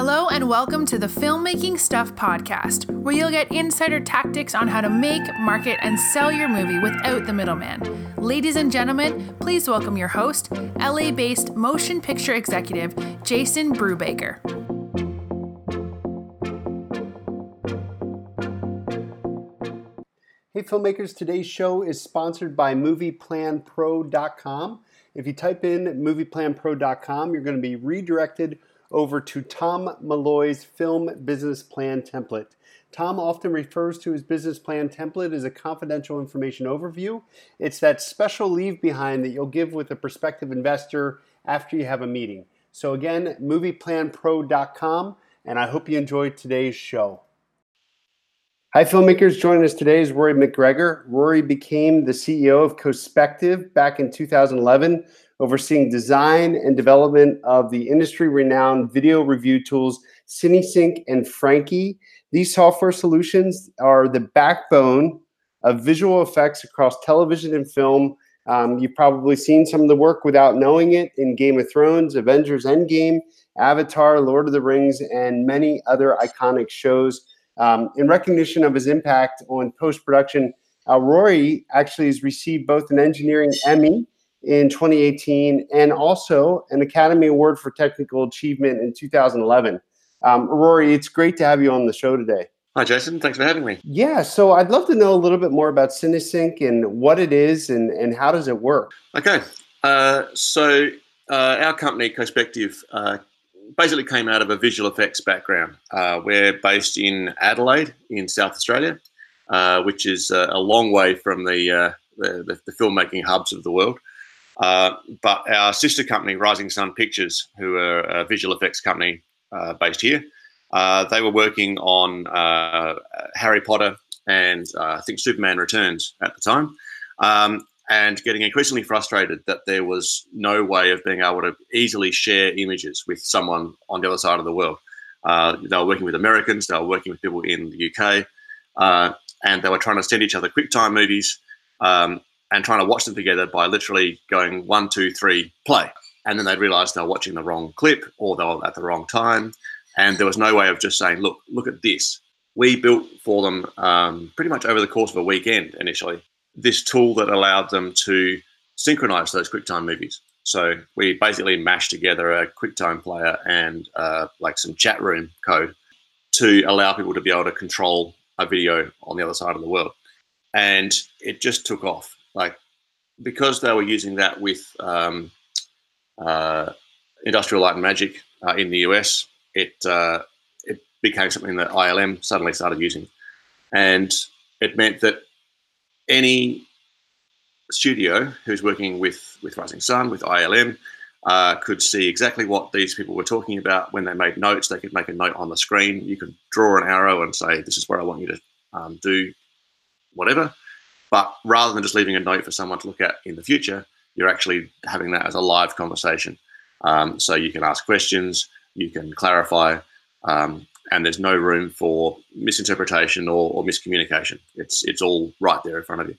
Hello, and welcome to the Filmmaking Stuff podcast, where you'll get insider tactics on how to make, market, and sell your movie without the middleman. Ladies and gentlemen, please welcome your host, LA based motion picture executive, Jason Brubaker. Hey, filmmakers, today's show is sponsored by MoviePlanPro.com. If you type in MoviePlanPro.com, you're going to be redirected over to Tom Malloy's Film Business Plan Template. Tom often refers to his business plan template as a confidential information overview. It's that special leave behind that you'll give with a prospective investor after you have a meeting. So, again, movieplanpro.com, and I hope you enjoyed today's show. Hi, filmmakers. Joining us today is Rory McGregor. Rory became the CEO of Cospective back in 2011 overseeing design and development of the industry renowned video review tools CineSync and Frankie. These software solutions are the backbone of visual effects across television and film. Um, you've probably seen some of the work without knowing it in Game of Thrones, Avengers Endgame, Avatar, Lord of the Rings, and many other iconic shows. Um, in recognition of his impact on post production, uh, Rory actually has received both an engineering Emmy in 2018 and also an Academy Award for Technical Achievement in 2011. Um, Rory, it's great to have you on the show today. Hi, Jason. Thanks for having me. Yeah, so I'd love to know a little bit more about CineSync and what it is and, and how does it work. Okay, uh, so uh, our company, Cospective, uh, basically came out of a visual effects background. Uh, we're based in Adelaide, in South Australia, uh, which is a long way from the, uh, the, the filmmaking hubs of the world. Uh, but our sister company, Rising Sun Pictures, who are a visual effects company uh, based here, uh, they were working on uh, Harry Potter and uh, I think Superman Returns at the time, um, and getting increasingly frustrated that there was no way of being able to easily share images with someone on the other side of the world. they were working with Americans, they were working with people in the UK, and they were trying to send each other QuickTime movies. Um, and trying to watch them together by literally going one, two, three, play. And then they'd realize they were watching the wrong clip or they were at the wrong time. And there was no way of just saying, look, look at this. We built for them um, pretty much over the course of a weekend initially this tool that allowed them to synchronize those QuickTime movies. So we basically mashed together a QuickTime player and uh, like some chat room code to allow people to be able to control a video on the other side of the world. And it just took off like because they were using that with um, uh, Industrial Light and Magic uh, in the US, it uh, it became something that ILM suddenly started using, and it meant that any studio who's working with with Rising Sun with ILM uh, could see exactly what these people were talking about when they made notes. They could make a note on the screen. You could draw an arrow and say, "This is where I want you to um, do whatever." But rather than just leaving a note for someone to look at in the future, you're actually having that as a live conversation. Um, so you can ask questions, you can clarify, um, and there's no room for misinterpretation or, or, miscommunication. It's it's all right there in front of you.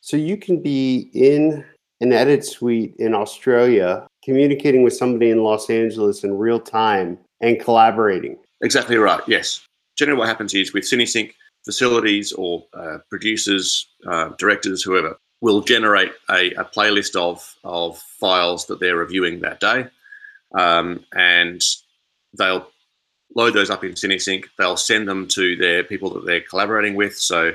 So you can be in an edit suite in Australia, communicating with somebody in Los Angeles in real time and collaborating. Exactly right. Yes. Generally, what happens is with CineSync, facilities or uh, producers, uh, directors, whoever, will generate a, a, playlist of, of files that they're reviewing that day. Um, and they'll load those up in CineSync. They'll send them to their people that they're collaborating with. So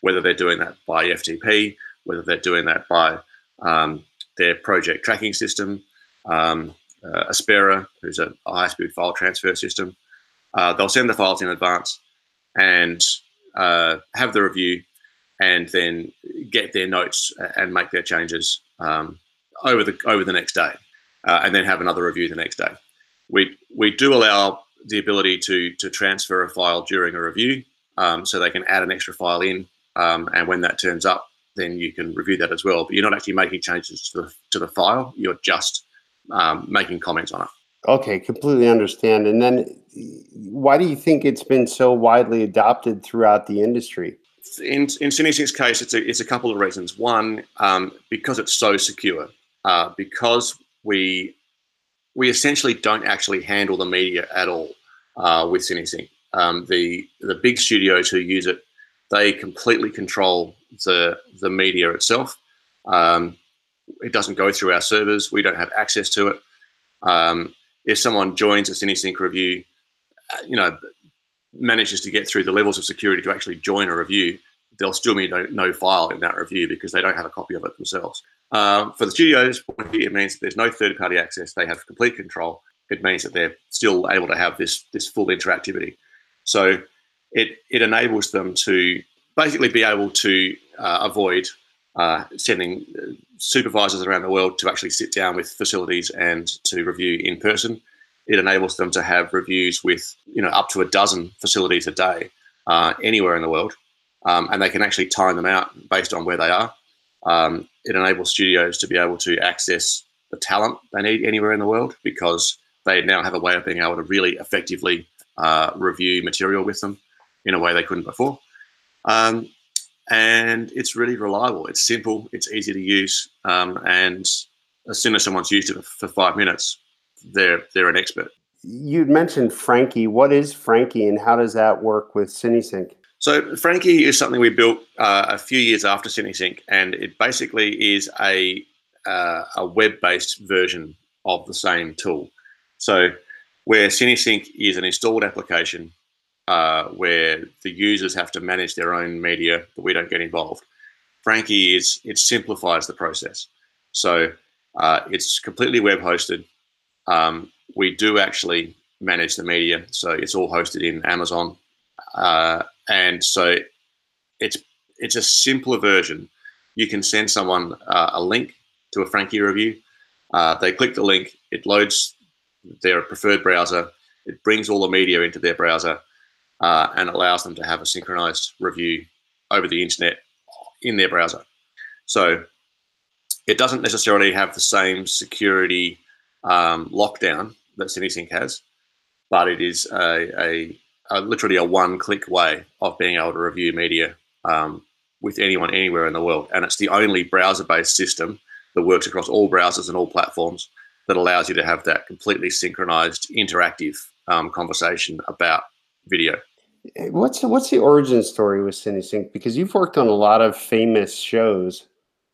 whether they're doing that by FTP, whether they're doing that by um, their project tracking system, um, uh, Aspera, who's a high-speed file transfer system, uh, they'll send the files in advance and uh, have the review, and then get their notes and make their changes um, over the over the next day, uh, and then have another review the next day. We we do allow the ability to to transfer a file during a review, um, so they can add an extra file in, um, and when that turns up, then you can review that as well. But you're not actually making changes to the to the file; you're just um, making comments on it. Okay, completely understand. And then why do you think it's been so widely adopted throughout the industry? In, in CineSync's case, it's a, it's a couple of reasons. One, um, because it's so secure, uh, because we we essentially don't actually handle the media at all. uh, with CineSync. Um, the the big studios who use it, they completely control the the media itself. Um, it doesn't go through our servers. We don't have access to it. Um, if someone joins a CineSync review, uh, you know, manages to get through the levels of security to actually join a review, there'll still be no, file in that review because they don't have a copy of it themselves. Um, for the studios, it means there's no third-party access. They have complete control. It means that they're still able to have this this full interactivity. So it it enables them to basically be able to uh, avoid uh, sending uh, supervisors around the world to actually sit down with facilities and to review in person. It enables them to have reviews with you know up to a dozen facilities a day uh, anywhere in the world, um, and they can actually time them out based on where they are. Um, it enables studios to be able to access the talent they need anywhere in the world because they now have a way of being able to really effectively uh, review material with them in a way they couldn't before. Um, and it's really reliable. It's simple. It's easy to use. Um, and as soon as someone's used it for five minutes, they're they're an expert. You'd mentioned Frankie. What is Frankie, and how does that work with CineSync? So Frankie is something we built uh, a few years after CineSync, and it basically is a uh, a web-based version of the same tool. So where CineSync is an installed application uh, where the users have to manage their own media, but we don't get involved. Frankie is it simplifies the process. So uh, it's completely web hosted. Um, we do actually manage the media, so it's all hosted in Amazon, uh, and so it's it's a simpler version. You can send someone uh, a link to a Frankie review. Uh, they click the link, it loads their preferred browser, it brings all the media into their browser, uh, and allows them to have a synchronized review over the internet in their browser. So it doesn't necessarily have the same security um, lockdown that CineSync has, but it is a, a, a literally a one-click way of being able to review media um, with anyone anywhere in the world, and it's the only browser-based system that works across all browsers and all platforms that allows you to have that completely synchronized, interactive um, conversation about video. What's what's the origin story with CineSync? Because you've worked on a lot of famous shows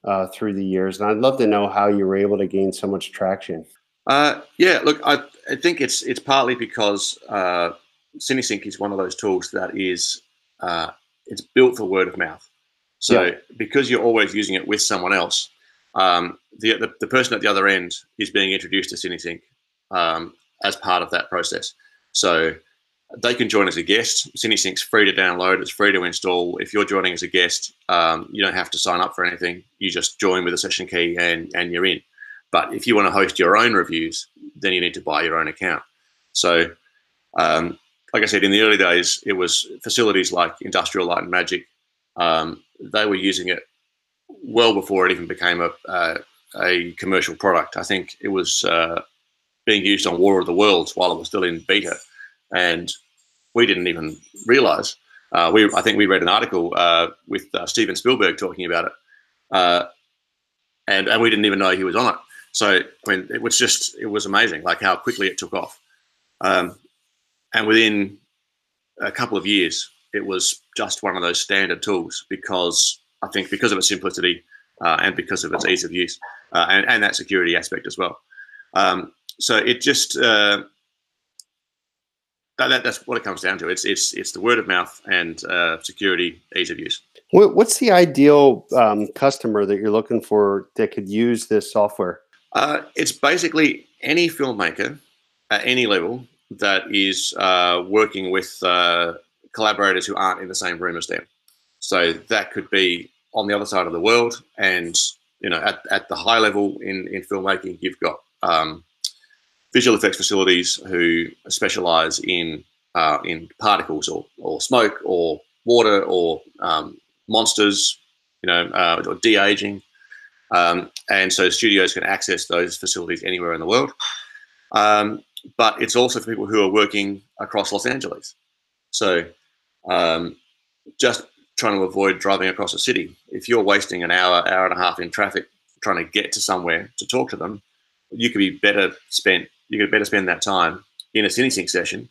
uh, through the years, and I'd love to know how you were able to gain so much traction. Uh, yeah, look, I, I, think it's it's partly because uh, CineSync is one of those tools that is uh, it's built for word of mouth. So yeah. because you're always using it with someone else, um, the, the, the person at the other end is being introduced to CineSync um, as part of that process. So they can join as a guest. CineSync's free to download. It's free to install. If you're joining as a guest, um, you don't have to sign up for anything. You just join with a session key and and you're in. But if you want to host your own reviews, then you need to buy your own account. So, um, like I said, in the early days, it was facilities like Industrial Light and Magic. Um, they were using it well before it even became a uh, a commercial product. I think it was uh, being used on War of the Worlds while it was still in beta and we didn't even realize. Uh, we, I think we read an article uh, with uh, Steven Spielberg talking about it, uh, and and we didn't even know he was on it. So I mean, it was just it was amazing, like how quickly it took off, um, and within a couple of years, it was just one of those standard tools because I think because of its simplicity uh, and because of its ease of use uh, and, and that security aspect as well. Um, so it just that, that, that's what it comes down to. It's it's it's the word of mouth and uh, security, ease of use. What's the ideal um, customer that you're looking for that could use this software? Uh, it's basically any filmmaker at any level that is uh, working with uh, collaborators who aren't in the same room as them. So that could be on the other side of the world, and you know, at, at the high level in in filmmaking, you've got um, visual effects facilities who specialize in uh, in particles or, or smoke or water or um, monsters, you know, uh, or de-aging. Um, and so studios can access those facilities anywhere in the world. Um, but it's also for people who are working across Los Angeles. So um, just trying to avoid driving across a city. If you're wasting an hour, hour and a half in traffic trying to get to somewhere to talk to them, you could be better spent you could better spend that time in a CineSync session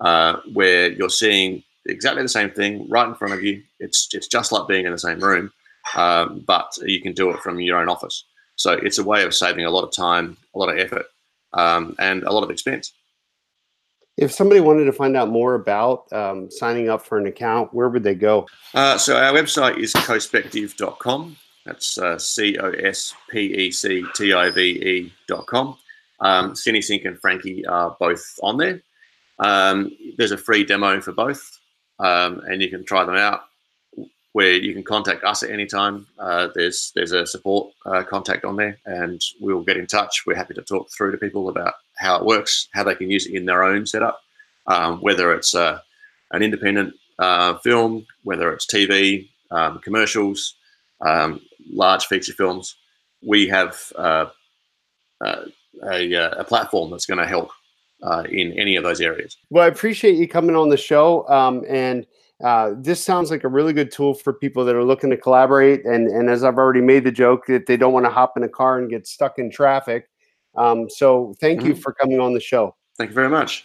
uh, where you're seeing exactly the same thing right in front of you. It's it's just like being in the same room, um, but you can do it from your own office. So it's a way of saving a lot of time, a lot of effort, um, and a lot of expense. If somebody wanted to find out more about um, signing up for an account, where would they go? Uh, so our website is cospective.com. That's uh, C O S P E C T I V E.com. Um, CineSync and Frankie are both on there. Um, there's a free demo for both, um, and you can try them out. Where you can contact us at any time. Uh, there's there's a support uh, contact on there, and we'll get in touch. We're happy to talk through to people about how it works, how they can use it in their own setup, um, whether it's uh, an independent uh, film, whether it's TV, um, commercials, um, large feature films. We have uh, uh, a, a, platform that's going to help uh, in any of those areas. Well, I appreciate you coming on the show. Um, and uh, this sounds like a really good tool for people that are looking to collaborate. And, and as I've already made the joke, that they don't want to hop in a car and get stuck in traffic. Um, so thank mm-hmm. you for coming on the show. Thank you very much.